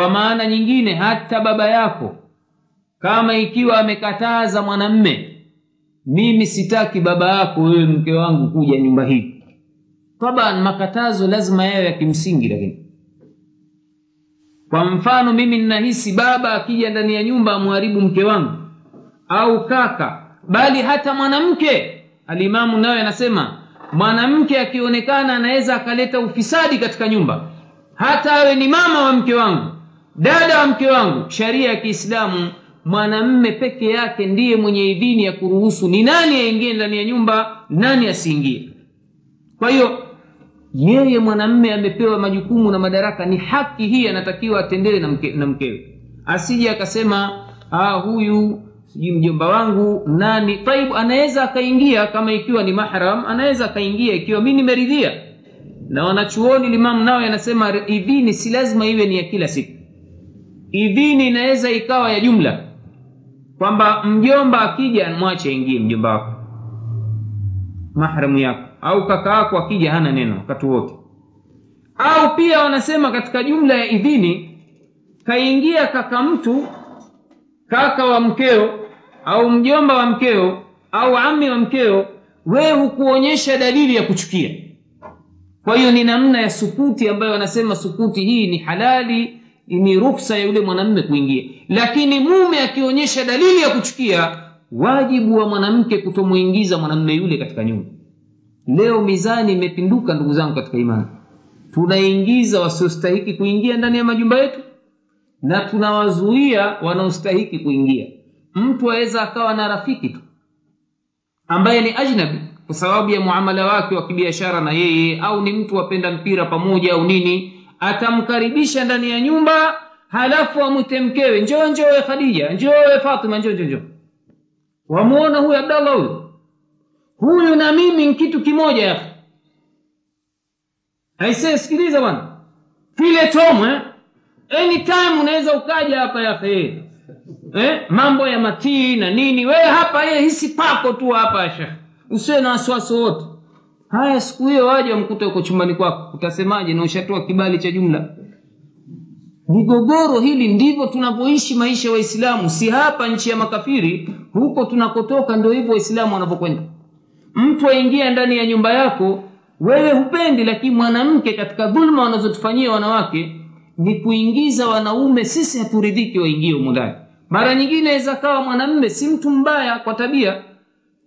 kwa maana nyingine hata baba yako kama ikiwa amekataza mwanamme mimi sitaki baba yako wewe mke wangu kuja nyumba hii. Taban makatazo lazima yayo ya kimsingi lakini. Kwa mfano mimi ninahisi baba akija ndani ya nyumba amharibu mke wangu au kaka bali hata mwanamke. Alimamu nayo anasema mwanamke akionekana anaweza akaleta ufisadi katika nyumba hata awe ni mama wa mke wangu dada wa mke wangu sharia ya kiislamu mwanamme peke yake ndiye mwenye idhini ya kuruhusu ni nani aingie ndani ya nyumba nani asiingie. Kwa hiyo yeye mwanamme amepewa majukumu na madaraka ni haki hii anatakiwa atendee na, mke, na mkewe. Asije akasema ah, huyu sijui mjomba wangu nani. Taibu anaweza akaingia kama ikiwa ni mahram anaweza akaingia ikiwa mi nimeridhia. Na wanachuoni limamu nao yanasema idhini si lazima iwe ni ya kila siku idhini inaweza ikawa ya jumla. Kwamba mjomba akija mwache aingie mjomba wako. Mahramu yako. Au kaka wako akija hana neno wakati wote. Au pia wanasema katika jumla ya idhini kaingia kaka mtu kaka wa mkeo au mjomba wa mkeo au ami wa mkeo wewe hukuonyesha dalili ya kuchukia. Kwa hiyo ni namna ya sukuti ambayo wanasema sukuti hii ni halali ni ruksa ya yule mwanamme kuingia. Lakini mume akionyesha dalili ya kuchukia wajibu wa mwanamke kutomwingiza mwanamme yule katika nyumba. Leo mizani imepinduka ndugu zangu katika imani. Tunaingiza wasiostahiki kuingia ndani ya majumba yetu na tunawazuia wanaostahiki kuingia. Mtu aweza akawa na rafiki tu ambaye ni ajnabi kwa sababu ya muamala wake wa kibiashara na yeye au ni mtu wapenda mpira pamoja au nini atamkaribisha ndani ya nyumba halafu amwite mkewe njoo njoo we khadija njoo we fatima njoo njoo njoo. Wamuona huyu abdallah huyu? Huyu na mimi ni kitu kimoja yake aisee sikiliza bwana. Vile tomwe eh? anytime unaweza ukaja hapa yake eh? mambo ya matii na nini. Wewe hapa ye hisi pako tu hapa shekh usiwe na wasiwasi wote haya siku hiyo waja wamkuta uko chumbani kwako. Utasemaje? Na ushatoa kibali cha jumla. Migogoro hili ndivyo tunavyoishi maisha ya waislamu. Si hapa nchi ya makafiri huko tunakotoka ndio hivyo waislamu wanavyokwenda. Mtu aingia ndani ya nyumba yako wewe hupendi lakini mwanamke katika dhulma wanazotufanyia wanawake ni kuingiza wanaume sisi haturidhiki waingie ndani. Mara nyingine aweza kawa mwanamme si mtu mbaya kwa tabia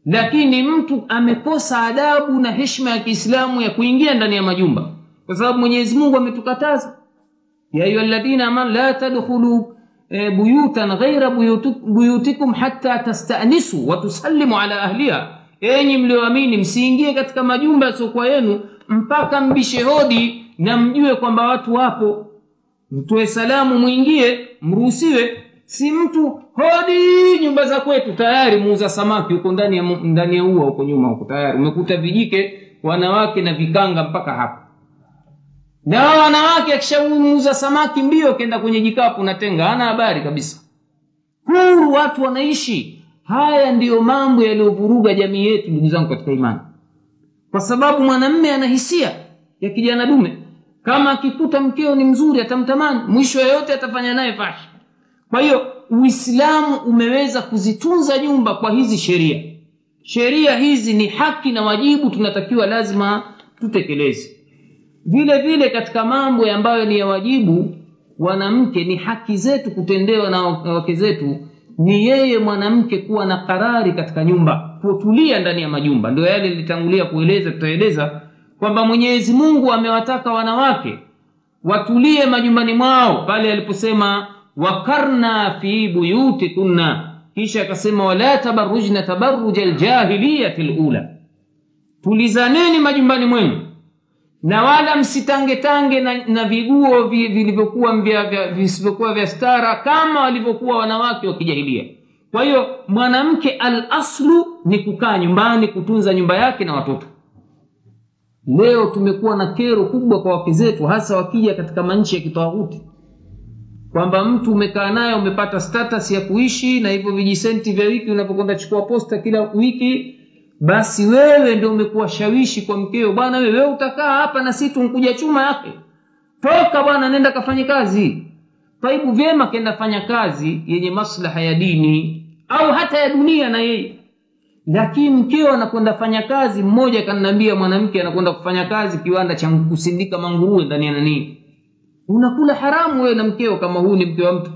lakini mtu amekosa adabu na heshima ya kiislamu ya kuingia ndani ya majumba. Kwa sababu mwenyezi mungu ametukataza. Ya ayuha ladhina amanu la tadkhulu e, buyutan ghaira buyutikum hatta tastanisu watusallimu ala ahliha. Enyi mlioamini msiingie katika majumba yasiokuwa yenu mpaka mbishe hodi na mjue kwamba watu wapo. Mtoe salamu mwingie mruhusiwe si mtu hodi nyumba za kwetu tayari muuza samaki huko ndani ya ndani ya ua huko nyuma huko tayari. Umekuta vijike wanawake na vikanga mpaka hapa na wanawake akishamuuza samaki mbio akenda kwenye jikapu natenga hana habari kabisa. Huru watu wanaishi. Haya ndiyo mambo yaliyovuruga jamii yetu ndugu zangu katika imani. Kwa sababu mwanamme ana hisia ya kijana dume. Kama akikuta mkeo ni mzuri atamtamani. Mwisho yoyote atafanya naye fashi kwa hiyo uislamu umeweza kuzitunza nyumba kwa hizi sheria. Sheria hizi ni haki na wajibu tunatakiwa lazima tutekeleze. Vile vile katika mambo ambayo ni ya wajibu wanamke ni haki zetu kutendewa na wake zetu ni yeye mwanamke kuwa na karari katika nyumba kutulia ndani ya majumba. Ndio yale nilitangulia kueleza tutaeleza kwamba mwenyezi mungu amewataka wanawake watulie majumbani mwao pale aliposema wakarna fi buyutikunna. Kisha akasema wala tabarujna tabaruja ljahiliyati lula tulizaneni majumbani mwenu. Na wala msitangetange na, na viguo vilivyokuwa visivyokuwa vya stara kama walivyokuwa wanawake wa kijahilia. Kwa hiyo mwanamke al aslu ni kukaa nyumbani kutunza nyumba yake na watoto. Leo tumekuwa na kero kubwa kwa wake zetu hasa wakija katika manchi ya kitawuti kwamba mtu umekaa naye umepata status ya kuishi na hivyo vijisenti vya wiki unapokwenda chukua posta kila wiki basi wewe ndio umekuwa shawishi kwa mkeo bwana wewe utakaa hapa na si tunkuja chuma yake. Toka bwana nenda kafanye kazi. Taibu vyema kenda fanya kazi yenye maslaha ya dini au hata ya dunia na yeye. Lakini mkeo anakwenda fanya kazi mmoja kananiambia mwanamke anakwenda kufanya kazi kiwanda cha kusindika manguruwe ndani ya nanii unakula haramu wewe na mkeo kama huu ni mke wa mtu.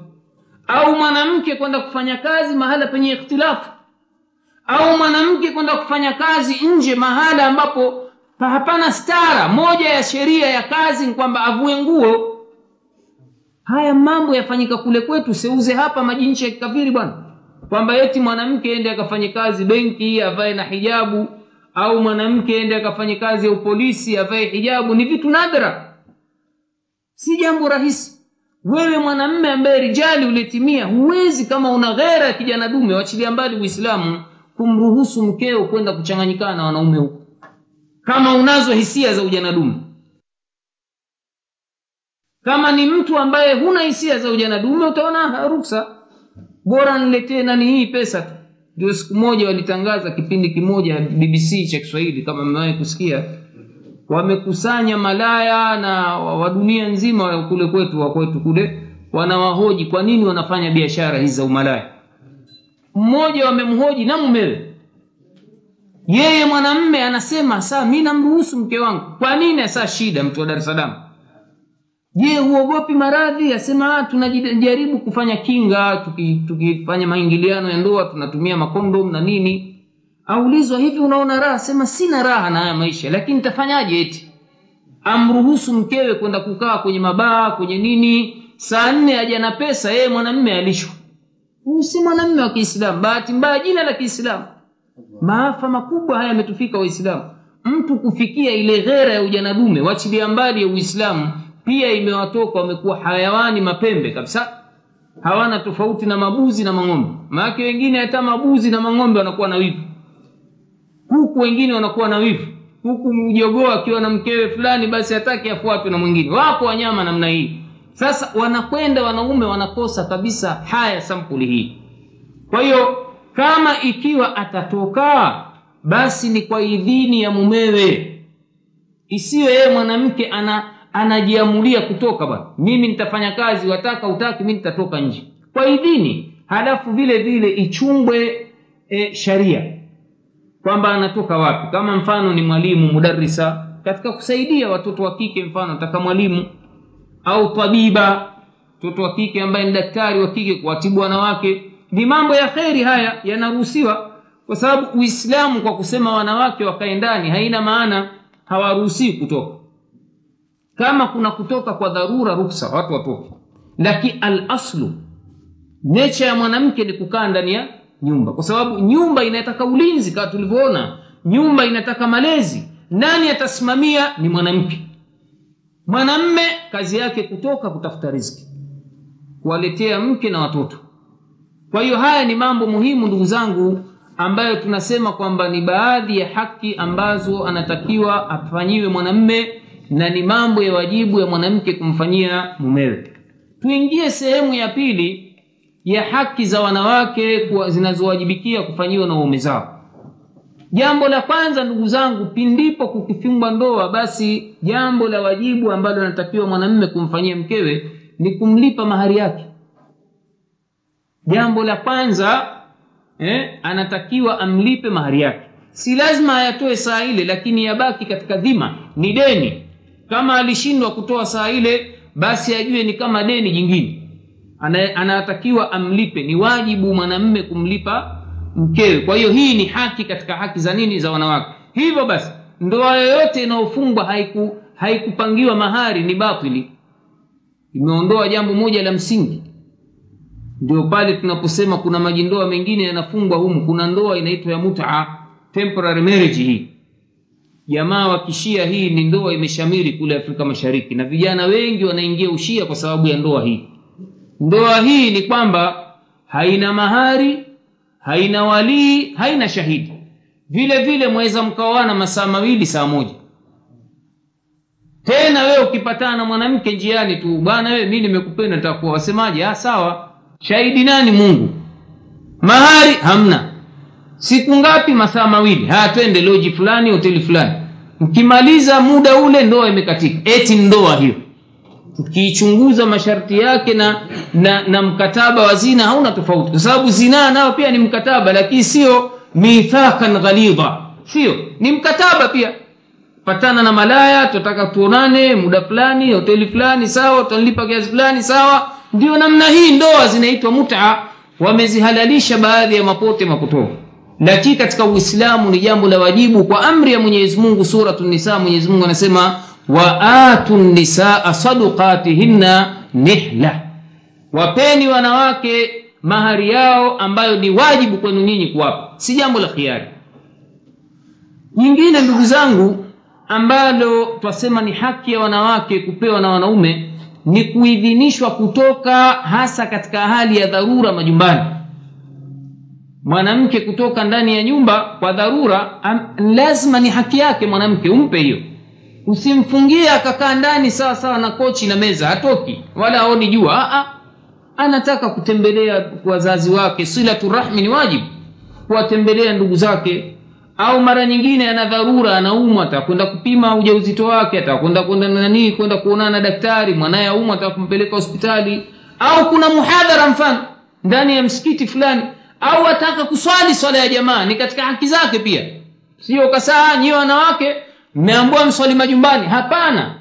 Au mwanamke kwenda kufanya kazi mahala penye ikhtilafu. Au mwanamke kwenda kufanya kazi nje mahala ambapo hapana stara moja ya sheria ya kazi ni kwamba avue nguo. Haya mambo yafanyika kule kwetu seuze hapa majinchi ya kikafiri bwana. Kwamba eti mwanamke ende akafanye kazi benki avae na hijabu. Au mwanamke ende akafanye kazi ya upolisi avae hijabu. Ni vitu nadra si jambo rahisi. Wewe mwanamme ambaye rijali ulitimia huwezi kama una ghera ya kijana dume wachilia mbali uislamu kumruhusu mkeo kwenda kuchanganyikana na wanaume huko. Kama unazo hisia za ujana dume. Kama ni mtu ambaye huna hisia za ujana dume utaona ruksa. Bora niletee nani hii pesa tu. Ndio siku moja walitangaza kipindi kimoja bbc cha kiswahili kama mmewahi kusikia wamekusanya malaya na wa dunia nzima kule kwetu wa kwetu kule wanawahoji kwa nini wanafanya biashara hizi za umalaya? Mmoja wamemhoji na mumewe? Yeye mwanamme anasema saa mi namruhusu mke wangu. Kwa nini? Asaa shida mtu wa dar salaam. Je huogopi maradhi? Asema tunajaribu kufanya kinga tukifanya tuki maingiliano ya ndoa tunatumia makondom na nini aulizwa hivi unaona raha? Sema sina raha na haya maisha lakini tafanyaje eti? Amruhusu mkewe kwenda kukaa kwenye mabaa kwenye nini? Saa nne aja na pesa yeye mwanamme alishwa huyu si mwanamme wa kiislamu. Bahati mbaya jina la kiislamu. Maafa makubwa haya yametufika waislamu. Mtu kufikia ile ghera ya ujana dume wachilia mbali ya uislamu pia imewatoka wamekuwa hayawani mapembe kabisa. Hawana tofauti na mabuzi na mang'ombe. Maanake wengine hata mabuzi na mang'ombe wanakuwa na wivu huku wengine wanakuwa na wivu. Huku mjogoo akiwa na mkewe fulani basi hataki afuatwe na mwingine. Wako wanyama namna hii. Sasa wanakwenda wanaume wanakosa kabisa haya sampuli hii. Kwa hiyo kama ikiwa atatoka basi ni kwa idhini ya mumewe. Isiyo yeye mwanamke ana anajiamulia kutoka bwana. Mimi nitafanya kazi wataka utaki mi nitatoka nje. Kwa idhini. Halafu vile vile ichungwe e, sharia kwamba anatoka wapi. Kama mfano ni mwalimu mudarisa katika kusaidia watoto wa kike mfano taka mwalimu au tabiba mtoto wa kike ambaye ni daktari wa kike kuwatibu wanawake ni mambo ya kheri haya yanaruhusiwa kwa sababu uislamu kwa kusema wanawake wakae ndani haina maana hawaruhusii kutoka. Kama kuna kutoka kwa dharura ruksa watu watoke. Lakini alaslu necha ya mwanamke ni kukaa ndani ya nyumba. Kwa sababu nyumba inataka ulinzi kama tulivyoona. Nyumba inataka malezi. Nani atasimamia? Ni mwanamke. Mwanamme kazi yake kutoka kutafuta riziki. Kuwaletea mke na watoto. Kwa hiyo haya ni mambo muhimu ndugu zangu ambayo tunasema kwamba ni baadhi ya haki ambazo anatakiwa afanyiwe mwanamme na ni mambo ya wajibu ya mwanamke kumfanyia mumewe. Tuingie sehemu ya pili ya haki za wanawake zinazowajibikia kufanyiwa na waume zao. Jambo la kwanza ndugu zangu pindipo kukifungwa ndoa basi jambo la wajibu ambalo anatakiwa mwanamme kumfanyia mkewe ni kumlipa mahari yake. Jambo la kwanza eh, anatakiwa amlipe mahari yake. Si lazima ayatoe saa ile lakini yabaki katika dhima ni deni. Kama alishindwa kutoa saa ile basi ajue ni kama deni jingine anatakiwa amlipe. Ni wajibu mwanamme kumlipa mkewe. Kwa hiyo hii ni haki katika haki za nini? Za wanawake. Hivyo basi ndoa yoyote inayofungwa haiku haikupangiwa mahari ni batili imeondoa jambo moja la msingi. Ndio pale tunaposema kuna majindoa mengine yanafungwa humu. Kuna ndoa inaitwa ya muta temporary marriage hii. Jamaa wa kishia hii ni ndoa imeshamiri kule afrika mashariki. Na vijana wengi wanaingia ushia kwa sababu ya ndoa hii ndoa hii ni kwamba haina mahari haina walii haina shahidi. Vile vile mwaweza mkaoana masaa mawili saa moja. Tena wewe ukipatana na mwanamke njiani tu bwana wewe mi nimekupenda nitakuwa wasemaje? Ah sawa. Shahidi nani? Mungu. Mahari? Hamna. Siku ngapi? Masaa mawili. Haya twende loji fulani hoteli fulani. Mkimaliza muda ule ndoa imekatika. Eti ndoa hiyo tukiichunguza masharti yake na, na na mkataba wa zina hauna tofauti. Kwa sababu zinaa nao pia ni mkataba lakini sio mithakan ghalidha. Sio ni mkataba pia. Patana na malaya tutataka tuonane muda fulani hoteli fulani sawa utanilipa kiasi fulani sawa. Ndio namna hii ndoa zinaitwa muta. Wamezihalalisha baadhi ya mapote mapotofu lakini katika uislamu ni jambo la wajibu kwa amri ya mwenyezi mungu suratu nisa mwenyezi mungu anasema wa atu nisaa sadukatihinna nihla. Wapeni wanawake mahari yao ambayo ni wajibu kwenu nyinyi kuwapa. Si jambo la khiari. Nyingine ndugu zangu ambalo twasema ni haki ya wanawake kupewa na wanaume ni kuidhinishwa kutoka hasa katika hali ya dharura majumbani. Mwanamke kutoka ndani ya nyumba kwa dharura am, lazima ni haki yake mwanamke umpe hiyo usimfungie akakaa ndani sawa sawa na kochi na meza hatoki. Wala aoni jua. Aa, anataka kutembelea wazazi wake. Silatu rahmi ni wajibu. Kuwatembelea ndugu zake. Au mara nyingine ana dharura anaumwa atakwenda kupima ujauzito wake atakwenda kwenda nanii kwenda kuonana na daktari mwanaye aumwa atakumpeleka hospitali. Au kuna muhadhara mfano ndani ya msikiti fulani. Au ataka kuswali swala ya jamaa ni katika haki zake pia. Sio kasaa nyiwe wanawake mmeambua mswali majumbani? Hapana.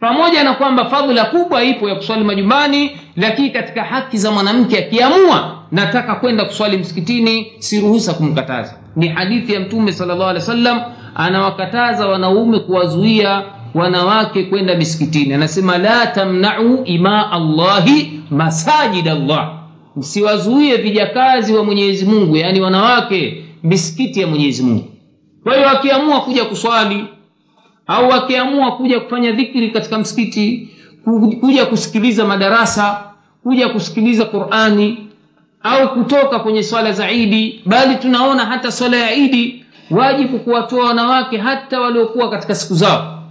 Pamoja na kwamba fadhila kubwa ipo ya kuswali majumbani lakini katika haki za mwanamke akiamua nataka kwenda kuswali msikitini si ruhusa kumkataza. Ni hadithi ya mtume salllah anawakataza wanaume kuwazuia wanawake kwenda misikitini. Anasema la tamnau ima allahi masajid allah. Msiwazuie vijakazi wa mwenyezi mungu yaani wanawake misikiti ya mwenyezi mungu. Kwa hiyo akiamua kuja kuswali au wakiamua kuja kufanya dhikri katika msikiti kuja kusikiliza madarasa kuja kusikiliza qurani au kutoka kwenye swala za idi bali tunaona hata swala ya idi wajibu kuwatoa wanawake hata waliokuwa katika siku zao.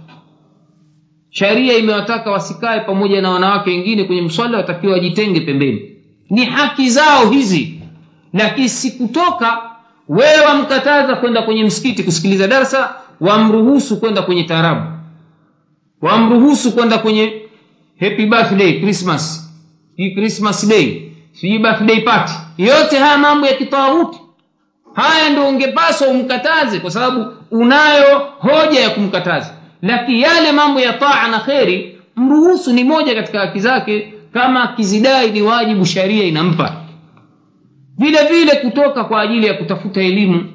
Sharia imewataka wasikae pamoja na wanawake wengine kwenye mswala watakiwa wajitenge pembeni. Ni haki zao hizi. Lakini sikutoka wewe wamkataza kwenda kwenye msikiti kusikiliza darsa wamruhusu kwenda kwenye taarabu. Wamruhusu kwenda kwenye happy birthday christmas. Hii christmas day sijui birthday party. Yote haya mambo ya kitawuti haya ndio ungepaswa umkataze kwa sababu unayo hoja ya kumkataza. Lakini yale mambo ya taa na kheri mruhusu ni moja katika haki zake kama akizidai ni wajibu sharia inampa. Vile vile kutoka kwa ajili ya kutafuta elimu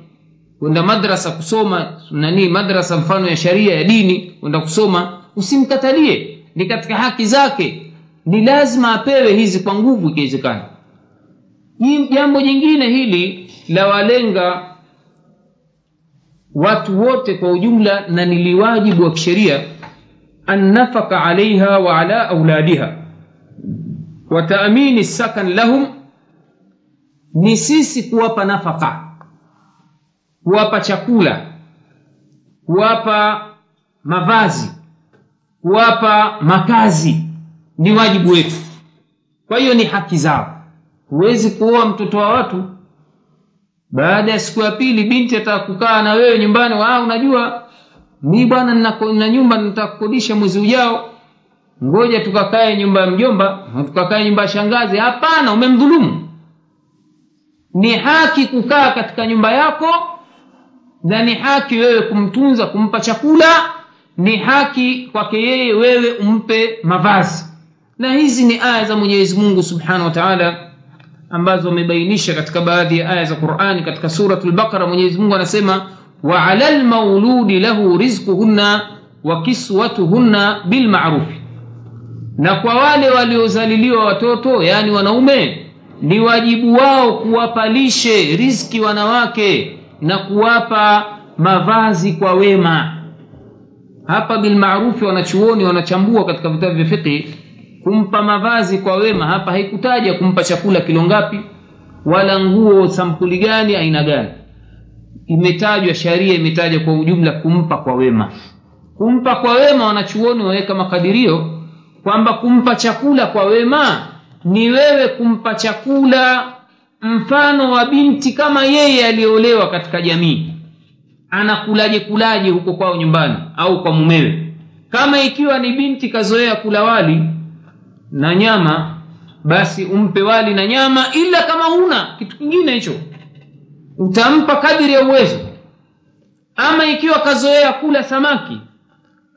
kwenda madrasa kusoma nani madrasa mfano ya sharia ya dini kwenda kusoma usimkatalie. Ni katika haki zake. Ni lazima apewe hizi kwa nguvu ikiwezekana. Jambo jingine hili lawalenga watu wote kwa ujumla na niliwajibu wa kisheria annafaka alaiha wa ala auladiha wa taamini sakan lahum ni sisi kuwapa nafaka kuwapa chakula kuwapa mavazi kuwapa makazi ni wajibu wetu. Kwa hiyo ni haki zao. Huwezi kuoa mtoto wa watu. Baada ya siku ya pili binti ataka kukaa na wewe nyumbani wa unajua mi bwana na nyumba nitakukodisha mwezi ujao. Ngoja tukakae nyumba ya mjomba tukakae nyumba ya shangazi. Hapana umemdhulumu. Ni haki kukaa katika nyumba yako na ni haki wewe kumtunza kumpa chakula ni haki kwake yeye wewe umpe mavazi. Na hizi ni aya za mwenyezi mungu subhanahu wa taala ambazo amebainisha katika baadhi ya aya za qurani katika suratu lbaqara mwenyezimungu anasema waala lmauludi lahu rizquhunna wa kiswatuhunna bilmarufi na kwa wale waliozaliliwa watoto yaani wanaume ni wajibu wao kuwapalishe riski wanawake na kuwapa mavazi kwa wema. Hapa bilmarufi wanachuoni wanachambua katika vitabu vya fiqhi kumpa mavazi kwa wema. Hapa haikutaja kumpa chakula kilo ngapi wala nguo sampuli gani aina gani. Imetajwa sharia imetajwa kwa ujumla kumpa kwa wema. Kumpa kwa wema wanachuoni waweka makadirio kwamba kumpa chakula kwa wema ni wewe kumpa chakula mfano wa binti kama yeye aliyeolewa katika jamii. Anakulaje kulaje huko kwao nyumbani au kwa mumewe? Kama ikiwa ni binti kazoea kula wali na nyama basi umpe wali na nyama ila kama huna kitu kingine hicho. Utampa kadiri ya uwezo. Ama ikiwa kazoea kula samaki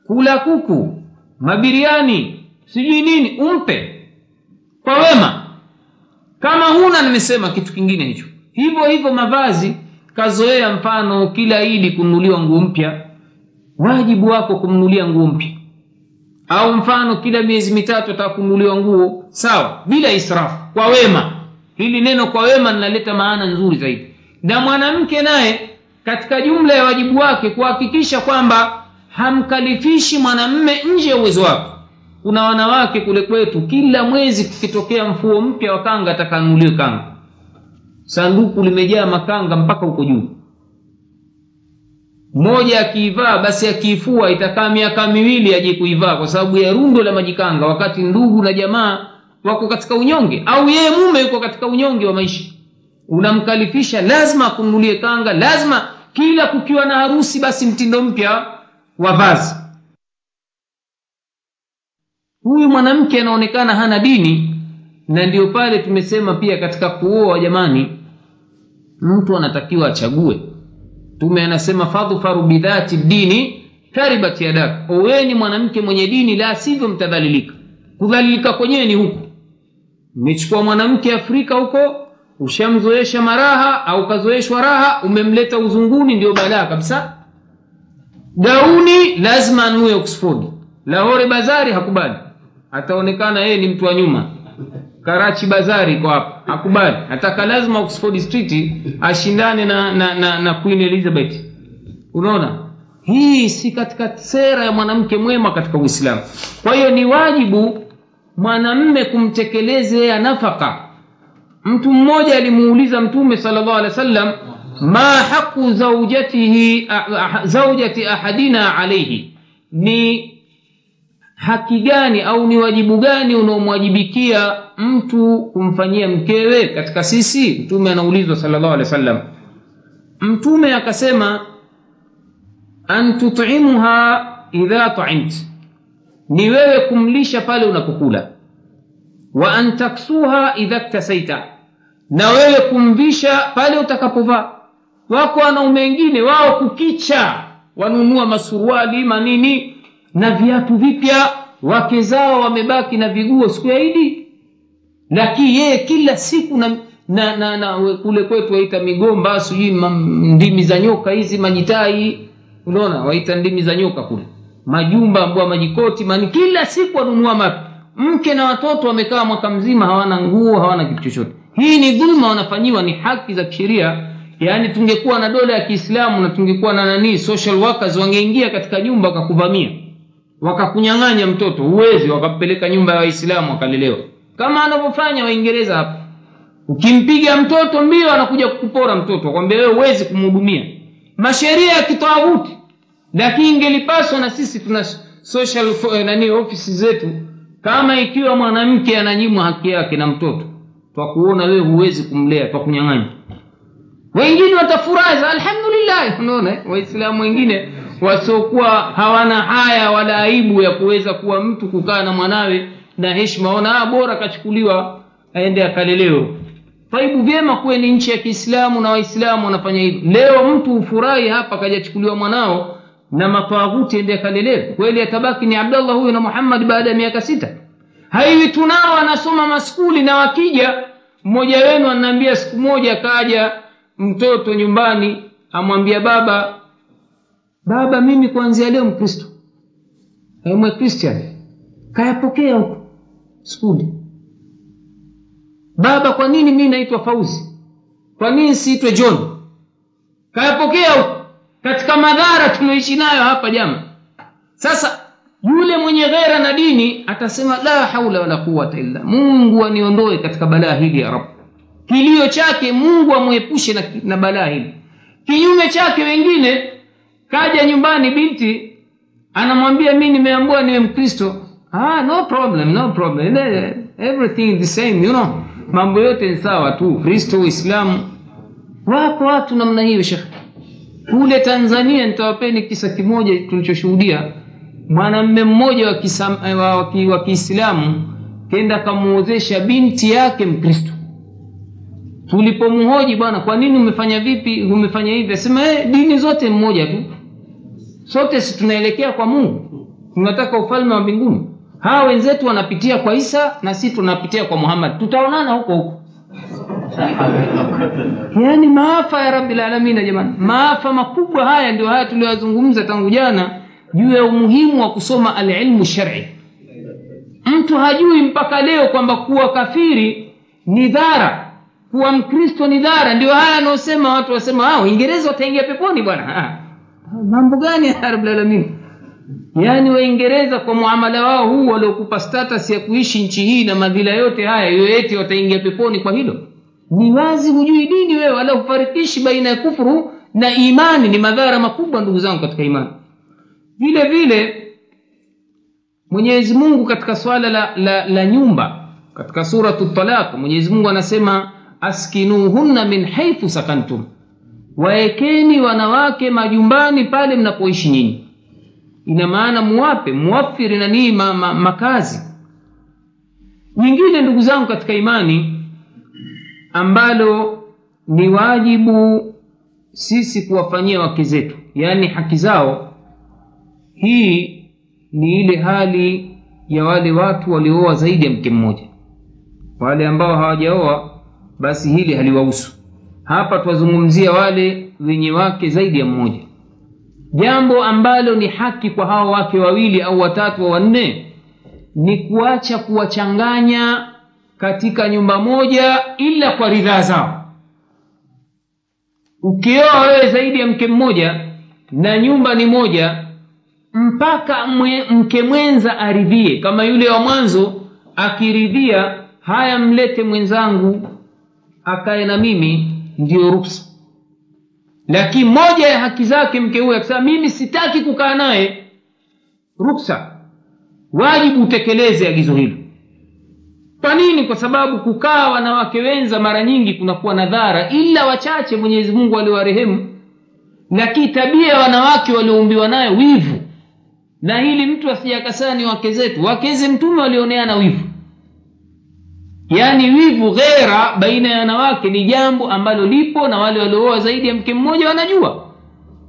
kula kuku mabiriani sijui nini umpe kwa wema kama huna nimesema kitu kingine hicho. Hivyo hivyo mavazi kazoea mfano kila idi kununuliwa nguo mpya. Wajibu wako kumnulia nguo mpya. Au mfano kila miezi mitatu atakununuliwa nguo sawa bila israfu kwa wema. Hili neno kwa wema linaleta maana nzuri zaidi. Na mwanamke naye katika jumla ya wajibu wake kuhakikisha kwamba hamkalifishi mwanamme nje ya uwezo wake kuna wanawake kule kwetu kila mwezi kukitokea mfuo mpya wa kanga atakanunuliwe kanga. Sanduku limejaa makanga mpaka huko juu. Mmoja akiivaa basi akiifua itakaa miaka miwili aje kuivaa kwa sababu ya rundo la majikanga wakati ndugu na jamaa wako katika unyonge au yeye mume yuko katika unyonge wa maisha. Unamkalifisha lazima akununulie kanga lazima kila kukiwa na harusi basi mtindo mpya wa vazi huyu mwanamke anaonekana hana dini. Na ndio pale tumesema pia katika kuoa jamani mtu anatakiwa achague. Tume anasema fadhfaru bidhati dini karibat yadak. Oweni mwanamke mwenye dini la sivyo mtadhalilika. Kudhalilika kwenyewe ni huko umechukua mwanamke afrika huko ushamzoesha maraha au kazoeshwa raha umemleta uzunguni ndio badaa kabisa. Gauni lazima anue oxford. Lahore bazari hakubali ataonekana yeye ni mtu wa nyuma. Karachi bazari kwa hapa. Hakubali. Ataka lazima oxford street ashindane na, na, na, na queen elizabeth. Unaona? Hii si katika sera ya mwanamke mwema katika uislamu. Kwa hiyo ni wajibu mwanamme kumtekelezea nafaka. Mtu mmoja alimuuliza mtume sala llahu alehi wa sallam ma haqu zaujatihi zaujati ahadina alaihi ni haki gani au ni wajibu gani unaomwajibikia mtu kumfanyia mkewe katika sisi? Mtume anaulizwa sala llahu alehi wa sallam mtume akasema an tutimuha idha taimt ni wewe kumlisha pale unapokula. Wa an taksuha idha ktasaita na wewe kumvisha pale utakapovaa. Wako wanaume wengine wao kukicha wanunua masuruali manini na viatu vipya. Wake zao wamebaki na viguo siku ya idi. Lakini yeye kila siku na, na, na, na kule kwetu waita migomba sijui ndimi za nyoka hizi majitai unaona waita ndimi za nyoka kule. Majumba ambua majikoti mani kila siku wanunua mapya mke na watoto wamekaa mwaka mzima hawana nguo hawana kitu chochote. Hii ni dhulma wanafanyiwa ni haki za kisheria. Yaani tungekuwa na dola ya kiislamu na tungekuwa na nanii social workers wangeingia katika nyumba wakakuvamia wakakunyang'anya mtoto uwezi wakampeleka nyumba ya waislamu akalelewa kama anavyofanya waingereza hapa. Ukimpiga mtoto mbio anakuja kukupora mtoto kwambia wewe huwezi kumhudumia. Masheria ya kitawuti lakini ingelipaswa na sisi tuna social eh, nani ofisi zetu kama ikiwa mwanamke ananyimwa haki yake na mtoto twakuona wewe huwezi kumlea twakunyang'anya. Wengine watafurahi alhamdulillah unaona waislamu wengine wasiokuwa hawana haya wala aibu ya kuweza kuwa mtu kukaa na mwanawe na heshima ona ah, bora akachukuliwa aende akalelewe. Faibu vyema kuwe ni nchi ya kiislamu na waislamu wanafanya hivyo. Leo mtu ufurahi hapa akajachukuliwa mwanao na matwaguti ende akalelewe. Kweli atabaki ni abdallah huyu na muhammad baada ya miaka sita? Haiwi tunao anasoma maskuli na wakija mmoja wenu anaambia siku moja kaja mtoto nyumbani amwambia baba baba mimi kuanzia leo mkristo. Mwe kayapokea huko. Skuli baba kwa nini mi naitwa fauzi? Kwa nini siitwe john? Kayapokea huko. Katika madhara tunaishi nayo hapa jama. Sasa yule mwenye ghera na dini atasema la haula wala quwata illa mungu aniondoe katika balaa hili ya rabu kilio chake mungu amwepushe na, na balaa hili. Kinyume chake wengine kaja nyumbani binti anamwambia mi nimeambua niwe mkristo. Ah, no problem no problem. Everything the same you know. Mambo yote ni sawa tu. Kristo uislamu. Wako watu namna hiyo shekhe kule tanzania nitawapeni kisa kimoja tulichoshuhudia. Mwanamme mmoja wa kiislamu kenda akamuozesha binti yake mkristo. Tulipomhoji bwana kwa nini umefanya vipi umefanya hivi? Asema eh, dini zote mmoja tu sote si tunaelekea kwa mungu. Tunataka ufalme wa mbinguni. Hawa wenzetu wanapitia kwa isa na si tunapitia kwa muhammad. Tutaonana huko huko. Yaani maafa ya rabilalamina jamani. Maafa makubwa haya ndio haya tuliyozungumza tangu jana juu ya umuhimu wa kusoma alilmu shari. Mtu hajui mpaka leo kwamba kuwa kafiri ni dhara. Kuwa mkristo ni dhara. Ndio haya anaosema watu wasema uingereza wataingia peponi bwana mambo gani ya yaani waingereza kwa muamala wao huu waliokupa status ya kuishi nchi hii na madhila yote haya yoyote wataingia peponi kwa hilo? Ni wazi hujui dini wewe wala hufarikishi baina ya kufuru na imani. Ni madhara makubwa ndugu zangu katika imani. Vile vile mwenyezi mungu katika swala la, la, la nyumba katika suratu talaq mwenyezi mungu anasema askinuhunna min haithu sakantum waekeni wanawake majumbani pale mnapoishi nyinyi. Ina maana muwape muwafiri nanii ma, ma, makazi. Nyingine ndugu zangu katika imani ambalo ni wajibu sisi kuwafanyia wake zetu yaani haki zao hii ni ile hali ya wale watu waliooa zaidi ya mke mmoja. Wale ambao hawajaoa basi hili haliwahusu hapa twazungumzia wale wenye wake zaidi ya mmoja. Jambo ambalo ni haki kwa hawa wake wawili au watatu au wanne ni kuacha kuwachanganya katika nyumba moja ila kwa ridhaa zao. Ukioa wewe zaidi ya mke mmoja na nyumba ni moja mpaka mwe, mke mwenza aridhie. Kama yule wa mwanzo akiridhia haya mlete mwenzangu akaye na mimi ndiyo ruksa. Lakini moja ya haki zake mke huyo akisema mimi sitaki kukaa naye. Ruksa. Wajibu utekeleze agizo hilo. Kwa nini? Kwa sababu kukaa wanawake wenza mara nyingi kunakuwa na dhara ila wachache mwenyezi mungu aliowarehemu lakini tabia ya wanawake walioumbiwa nayo wivu. Na hili mtu asijakasaa ni wake zetu. Wakeze mtume walioneana wivu yaani wivu ghera baina ya wanawake ni jambo ambalo lipo na wale waliooa zaidi ya mke mmoja wanajua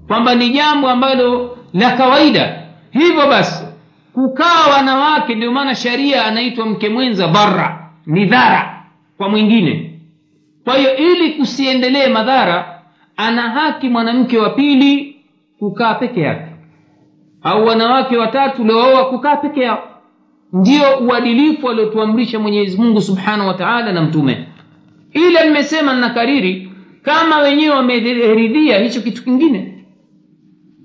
kwamba ni jambo ambalo la kawaida. Hivyo basi kukaa wanawake ndio maana sharia anaitwa mke mwenza bara ni dhara kwa mwingine. Kwa hiyo ili kusiendelee madhara ana haki mwanamke wa pili kukaa peke yake. Au wanawake watatu uliooa kukaa peke yao ndio uadilifu aliotuamrisha mwenyezi mungu subhanahu wa na mtume. Ila mmesema nakariri kama wenyewe wameridhia hicho kitu kingine.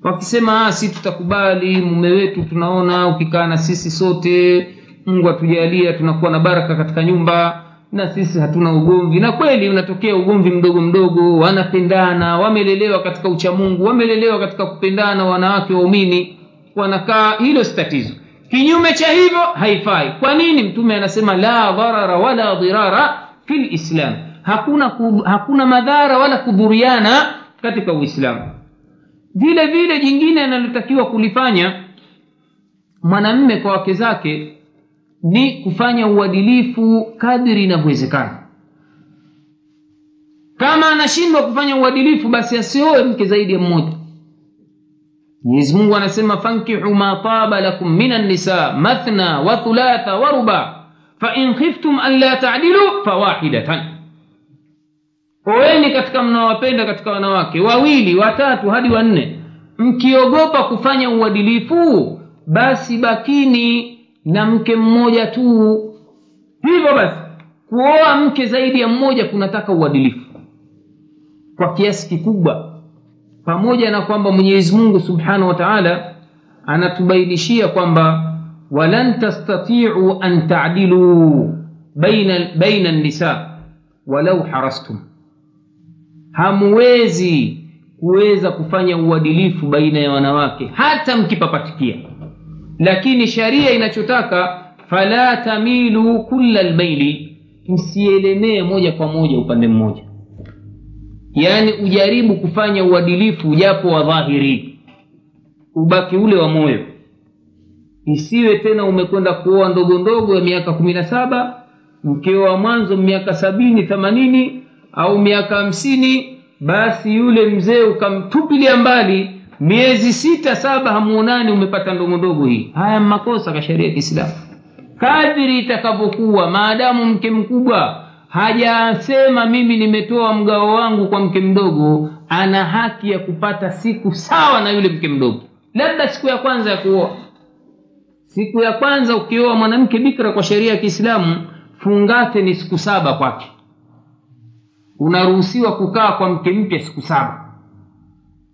Wakisema si tutakubali mume wetu tunaona ukikaa na sisi sote mungu atujalia tunakuwa na baraka katika nyumba na sisi hatuna ugomvi. Na kweli unatokea ugomvi mdogo mdogo wanapendana wamelelewa katika uchamungu wamelelewa katika kupendana wanawake waumini wanakaa hilo si tatizo kinyume cha hivyo haifai. Kwa nini? Mtume anasema la dharara wala dhirara fi lislam hakuna, hakuna madhara wala kudhuriana katika uislamu. Vile vile jingine analotakiwa kulifanya mwanamme kwa wake zake ni kufanya uadilifu kadri inavyowezekana. Kama anashindwa kufanya uadilifu basi asioe mke zaidi ya mmoja mwenyezi mungu anasema fankihu ma taba lakum min annisa mathna wa thulatha wa ruba. Fain khiftum an la tadilu fawahidatan oweni katika mnawapenda katika wanawake wawili watatu hadi wanne. Mkiogopa kufanya uadilifu basi bakini na mke mmoja tu. Hivyo basi kuoa mke zaidi ya mmoja kunataka uadilifu. Kwa kiasi kikubwa pamoja na kwamba mwenyezi mungu subhanahu wa taala anatubainishia kwamba walan tastatiu an tadiluu baina, baina nisa walau harastum. Hamuwezi kuweza kufanya uadilifu baina ya wanawake hata mkipapatikia. Lakini sharia inachotaka fala tamilu kula lmaili msielemee moja kwa moja upande mmoja yaani ujaribu kufanya uadilifu japo wa dhahiri. Ubaki ule wa moyo. Isiwe tena umekwenda kuoa ndogo ndogo ya miaka kumi na saba mkeo wa mwanzo miaka sabini themanini au miaka hamsini basi yule mzee ukamtupilia mbali miezi sita saba hamuonani umepata ndogo ndogo hii. Haya makosa ka sheria ya kiislamu. Kadhiri itakavyokuwa maadamu mke mkubwa hajasema mimi nimetoa mgao wangu kwa mke mdogo ana haki ya kupata siku sawa na yule mke mdogo. Labda siku ya kwanza ya kuoa. Siku ya kwanza ukioa mwanamke bikra kwa sheria ya kiislamu fungate ni siku saba kwake. Unaruhusiwa kukaa kwa mke mpya siku saba.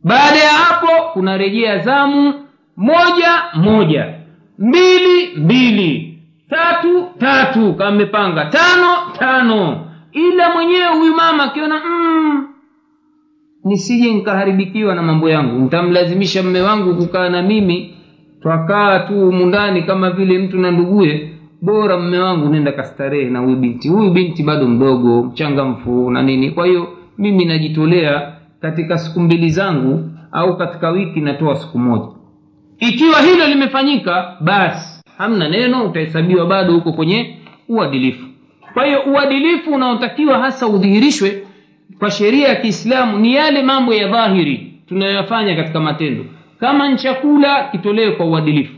Baada ya hapo kunarejea zamu moja moja. Mbili mbili tatu tatu kama mmepanga tano tano. Ila mwenyewe huyu mama akiona mm, nisije nkaharibikiwa na mambo yangu. Ntamlazimisha mme wangu kukaa na mimi. Twakaa tu humu ndani kama vile mtu na nduguye. Bora mme wangu nenda kastarehe na huyu binti. Huyu binti bado mdogo mchangamfu na nini. Kwa hiyo mimi najitolea katika siku mbili zangu au katika wiki natoa siku moja. Ikiwa hilo limefanyika basi hamna neno utahesabiwa bado huko kwenye uadilifu. Kwa hiyo uadilifu unaotakiwa hasa udhihirishwe kwa sheria ya kiislamu ni yale mambo ya dhahiri tunayoyafanya katika matendo. Kama ni chakula kitolewe kwa uadilifu.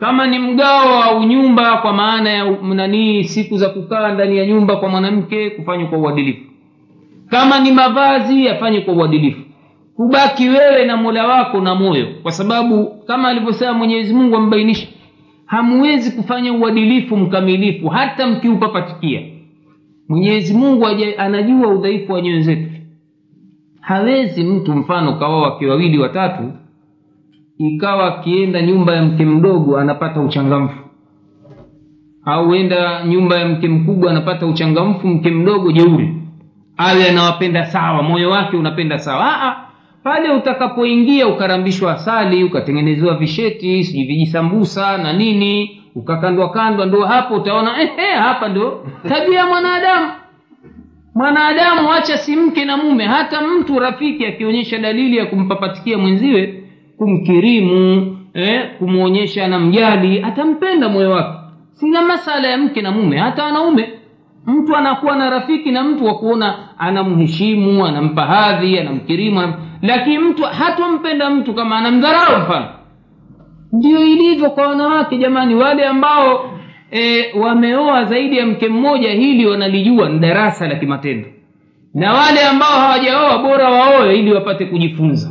Kama ni mgao au nyumba kwa maana ya nanii siku za kukaa ndani ya nyumba kwa mwanamke kufanywa kwa uadilifu. Kama ni mavazi yafanye kwa uadilifu. Kubaki wewe na mola wako na moyo kwa sababu kama alivyosema mwenyezi mungu ambainisha hamwezi kufanya uadilifu mkamilifu hata mkiupapatikia mwenyezi mungu anajua udhaifu wa nyoyo zetu. Hawezi mtu mfano kawa wake wawili watatu ikawa akienda nyumba ya mke mdogo anapata uchangamfu. Au enda nyumba ya mke mkubwa anapata uchangamfu mke mdogo jeuri. Awe anawapenda sawa moyo wake unapenda sawa. Aa, pale utakapoingia ukarambishwa asali ukatengenezewa visheti sijui vijisambusa na nini ukakandwa kandwa ndo hapo utaona ehe hapa ndo tabia ya mwanadamu. Mwanadamu acha si mke na mume hata mtu rafiki akionyesha dalili ya kumpapatikia mwenziwe kumkirimu eh, kumwonyesha anamjali atampenda moyo wake. Sina masala ya mke na mume hata wanaume mtu anakuwa na rafiki na mtu wa kuona anamheshimu anampa hadhi anamkirimu anam... lakini mtu hatompenda mtu kama anamdharau mfano. Ndio ilivyo kwa wanawake jamani wale ambao e, wameoa zaidi ya mke mmoja hili wanalijua ni darasa la kimatendo. Na wale ambao hawajaoa bora waoe ili wapate kujifunza.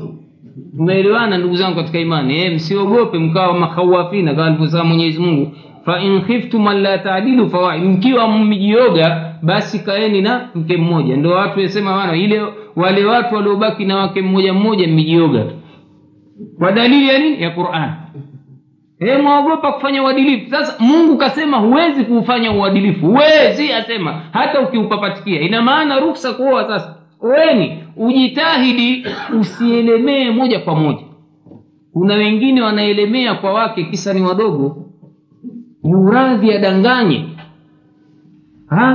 Tumeelewana ndugu zangu katika imani e, msiogope mkawa makhawafina kama alivyosema mwenyezi mungu fain khiftum alla taadilu fawahid mkiwa mmejioga basi kaeni na mke mmoja. Ndo watu wasema wana ile wale watu waliobaki na wake mmoja mmoja mmejioga tu. Kwa dalili ya nini? Ya quran. Mwaogopa kufanya uadilifu. Sasa mungu kasema huwezi kuufanya uadilifu. Huwezi asema. Hata ukiupapatikia. Ina maana ruksa kuoa sasa. Oeni ujitahidi usielemee moja kwa moja. Kuna wengine wanaelemea kwa wake kisa ni wadogo ni uradhi adanganye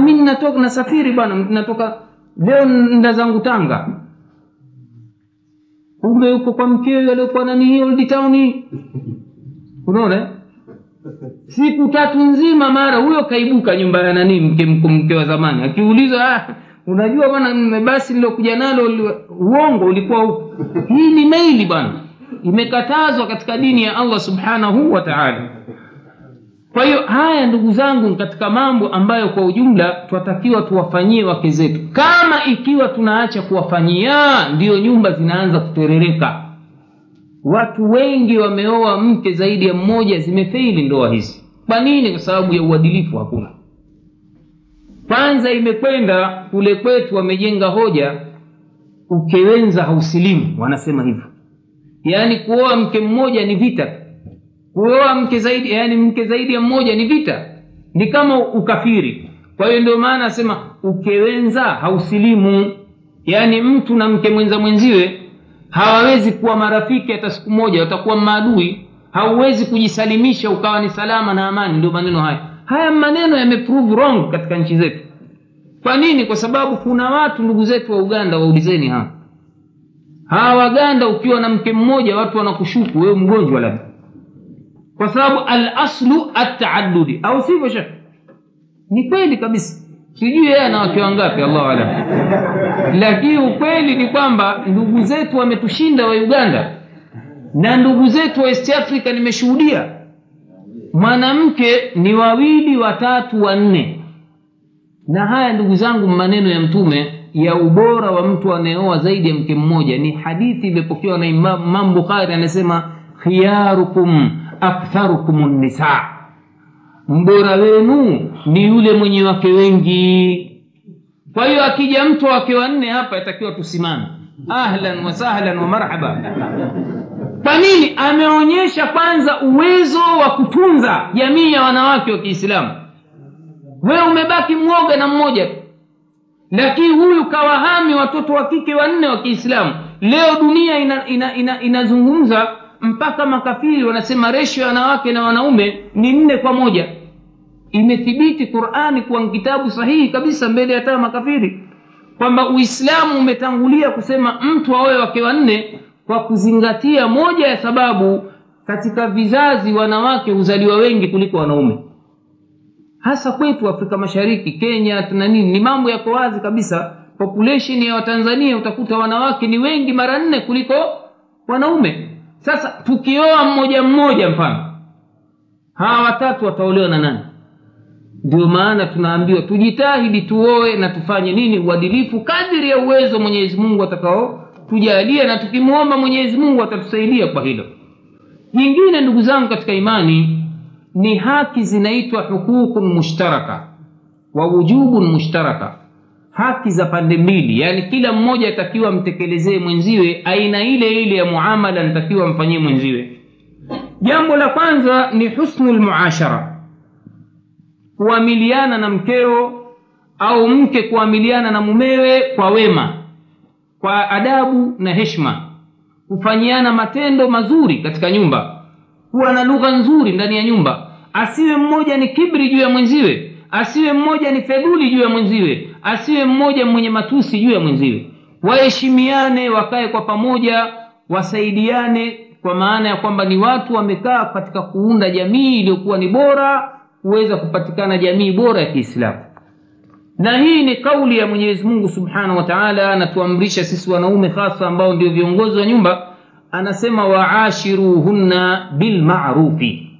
mi natoka nasafiri bwana natoka leo nda zangu tanga. Kumbe huko kwa mkeo aliokuwa nani unaona? Siku tatu nzima mara huyo kaibuka nyumba ya nani mke wa zamani. Akiulizwa ah, unajua bwana basi nilokuja nalo uongo ulikuwa huko hii ni maili bwana. Imekatazwa katika dini ya allah subhanahu wa taala kwa hiyo haya ndugu zangu katika mambo ambayo kwa ujumla twatakiwa tuwafanyie wake zetu. Kama ikiwa tunaacha kuwafanyia ndiyo nyumba zinaanza kuterereka. Watu wengi wameoa mke zaidi ya mmoja zimefeili ndoa hizi. Kwa nini? Kwa sababu ya uadilifu hakuna. Kwanza imekwenda kule kwetu wamejenga hoja ukewenza hausilimu wanasema hivyo. Yaani kuoa mke mmoja ni vita kuoa mke zaidi yani mke zaidi ya mmoja ni vita. Ni kama ukafiri. Kwa hiyo ndio maana asema ukewenza hausilimu. Yaani mtu na mke mwenza mwenziwe hawawezi kuwa marafiki hata siku moja watakuwa maadui. Hauwezi kujisalimisha ukawa ni salama na amani. Ndio maneno haya. Haya maneno yameprove wrong katika nchi zetu. Kwa nini? Kwa sababu kuna watu ndugu zetu wa uganda waulizeni hawa hawa waganda ukiwa na mke mmoja watu wanakushuku wewe mgonjwa labda kwa sababu alaslu ataadudi au sivyo shekh ni kweli kabisa. Sijui yeye ana wake wangapi allahu alam. Lakini ukweli ni kwamba ndugu zetu wametushinda wa uganda. Na ndugu zetu wa east africa nimeshuhudia. Mwanamke ni wawili watatu wanne. Na haya ndugu zangu maneno ya mtume ya ubora wa mtu anayeoa zaidi ya mke mmoja. Ni hadithi imepokewa na imam, bukhari anasema khiyarukum aktharukum nisa mbora wenu ni yule mwenye wake wengi. Kwa hiyo akija mtu wake wanne hapa atakiwa tusimame. Ahlan wa sahlan wa kwa nini? Ameonyesha kwanza uwezo wa kutunza jamii ya wanawake wa kiislamu. Wewe umebaki mwoga na mmoja tu. Lakini huyu kawahami watoto wa kike wanne wa kiislamu. Leo dunia inazungumza ina, ina, ina, ina mpaka makafiri wanasema resho ya wanawake na wanaume ni nne kwa moja. Imethibiti qurani kuwa kitabu sahihi kabisa mbele ya taa makafiri. Kwamba uislamu umetangulia kusema mtu aoe wake wanne kwa kuzingatia moja ya sababu katika vizazi wanawake huzaliwa wengi kuliko wanaume. Hasa kwetu afrika mashariki kenya na nini ni mambo yako wazi kabisa. Population ya watanzania utakuta wanawake ni wengi mara nne kuliko wanaume sasa tukioa mmoja mmoja mfano hawa watatu wataolewa na nani? Ndio maana tunaambiwa tujitahidi tuoe na tufanye nini? Uadilifu kadiri ya uwezo mwenyezi mungu atakao tujalie na tukimwomba mwenyezi mungu atatusaidia kwa hilo. Jingine ndugu zangu katika imani ni haki zinaitwa hukukun mushtaraka wa wujubun mushtaraka haki za pande mbili yaani kila mmoja atakiwa mtekelezee mwenziwe aina ile ile ya muamala natakiwa mfanyie mwenziwe. Jambo la kwanza ni husnu lmuashara kuamiliana na mkeo au mke kuamiliana na mumewe kwa wema kwa adabu na heshma kufanyiana matendo mazuri katika nyumba kuwa na lugha nzuri ndani ya nyumba. Asiwe mmoja ni kibri juu ya mwenziwe asiwe mmoja ni fedhuli juu ya mwenziwe asiwe mmoja mwenye matusi juu ya mwenziwe. Waheshimiane wakae kwa pamoja wasaidiane kwa maana ya kwamba ni watu wamekaa katika kuunda jamii iliyokuwa ni bora kuweza kupatikana jamii bora ya kiislamu. Na hii ni kauli ya mwenyezi mungu subhanahu wa taala anatuamrisha sisi wanaume hasa ambao ndio viongozi wa nyumba. Anasema waashiruhunna bilmarufi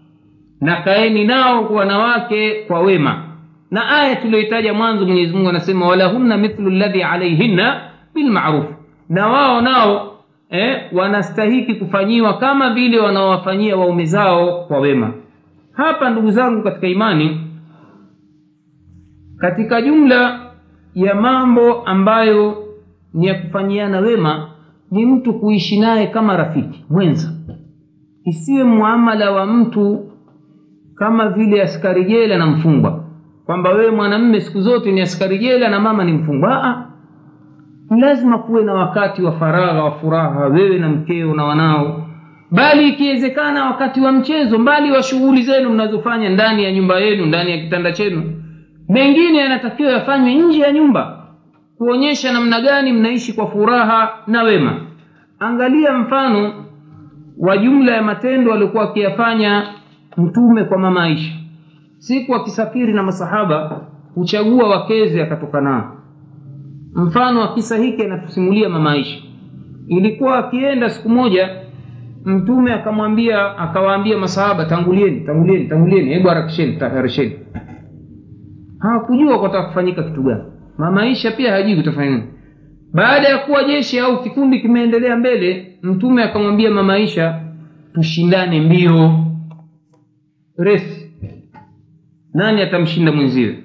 na kaeni nao wanawake kwa wema na aya tuliyoitaja mwanzo mwenyezi mungu anasema walahunna mithlu ladhi alaihinna bilmaruf na wao nao eh, wanastahiki kufanyiwa kama vile wanaowafanyia waume zao kwa wema. Hapa ndugu zangu katika imani katika jumla ya mambo ambayo ni ya kufanyiana wema ni mtu kuishi naye kama rafiki mwenza. Isiwe muamala wa mtu kama vile askari jela na mfungwa kwamba wewe mwanamme siku zote ni askari jela na mama ni mfungwa lazima kuwe na wakati wa faragha wa furaha wewe na mkeo na wanao. Bali ikiwezekana wakati wa mchezo mbali wa shughuli zenu mnazofanya ndani ya nyumba yenu ndani ya kitanda chenu mengine yanatakiwa yafanywe nje ya nyumba kuonyesha namna gani mnaishi kwa furaha na wema. Angalia mfano wa jumla ya matendo aliokuwa akiyafanya mtume kwa mama aisha siku akisafiri na masahaba huchagua wakeze akatoka nao. Mfano wa kisa hiki anatusimulia mama aisha. Ilikuwa akienda siku moja mtume akamwambia akawaambia masahaba tangulieni tangulieni tangulieni hebu harakisheni taharisheni. Hawakujua kwataka kufanyika kitu gani. Mama aisha pia hajui kutafanya baada ya kuwa jeshi au kikundi kimeendelea mbele mtume akamwambia mama aisha tushindane mbio. Resi nani atamshinda mwenziwe?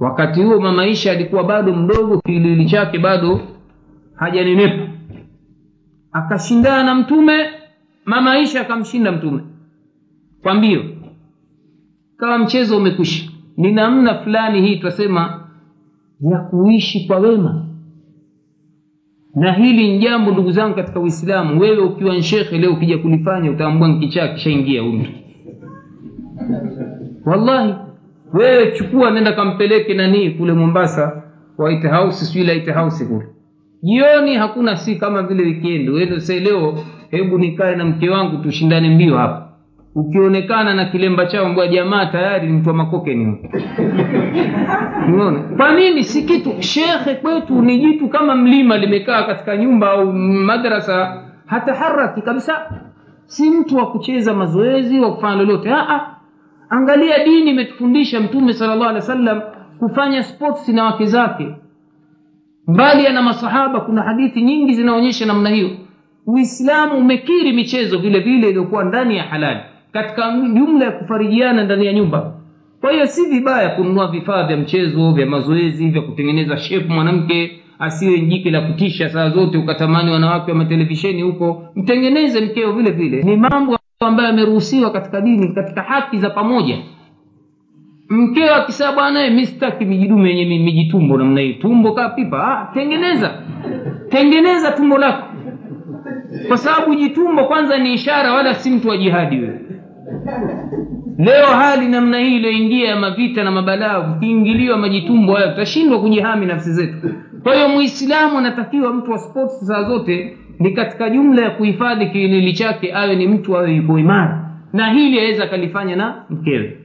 Wakati huo mamaisha alikuwa bado mdogo kiwiliwili chake bado hajanenepa. Akashindana na mtume mamaisha akamshinda mtume. Kwa mbio kawa mchezo umekwisha. Ni namna fulani hii twasema ya kuishi kwa wema. Na hili ni jambo ndugu zangu katika uislamu. Wewe ukiwa nshekhe leo ukija kulifanya utaambua nkichaa kishaingia huyu mtu wallahi wewe chukua nenda kampeleke nanii kule mombasa white house sijui light house kule. Jioni hakuna si kama vile wikendi sasa leo hebu nikae na mke wangu tushindane mbio hapa. Ukionekana na kilemba chao mbwa jamaa tayari ni mtu wa makokeni unaona kwa nini? Si kitu. Shekhe kwetu ni jitu kama mlima limekaa katika nyumba au madrasa hataharaki kabisa. Si mtu wa kucheza mazoezi wa kufanya lolote angalia dini imetufundisha mtume sala llahu alehi wa kufanya sports na wake zake. Mbali ana masahaba kuna hadithi nyingi zinaonyesha namna hiyo. Uislamu umekiri michezo vile vile iliyokuwa ndani ya halali katika jumla ya kufarijiana ndani ya nyumba. Kwa hiyo si vibaya kununua vifaa vya mchezo vya mazoezi vya kutengeneza shepu mwanamke asiwe jike la kutisha saa zote ukatamani wanawake wa matelevisheni huko mtengeneze mkeo vile vile. Ni mambo ambayo ameruhusiwa katika dini katika haki za pamoja. Mkeo akisema bwana mi sitaki mijidume yenye mijitumbo namna hii. Tumbo kaa pipa. Ah, tengeneza. Tengeneza tumbo lako. Kwa sababu jitumbo kwanza ni ishara wala si mtu wa jihadi wewe. Leo hali namna hii iliyoingia ya mavita na mabalaa ukiingiliwa majitumbo hayo tutashindwa kujihami nafsi zetu. Kwa hiyo muislamu anatakiwa mtu wa sports saa zote ni katika jumla ya kuhifadhi kiwiliwili chake awe ni mtu awe yuko imara. Na hili aweza akalifanya na mkewe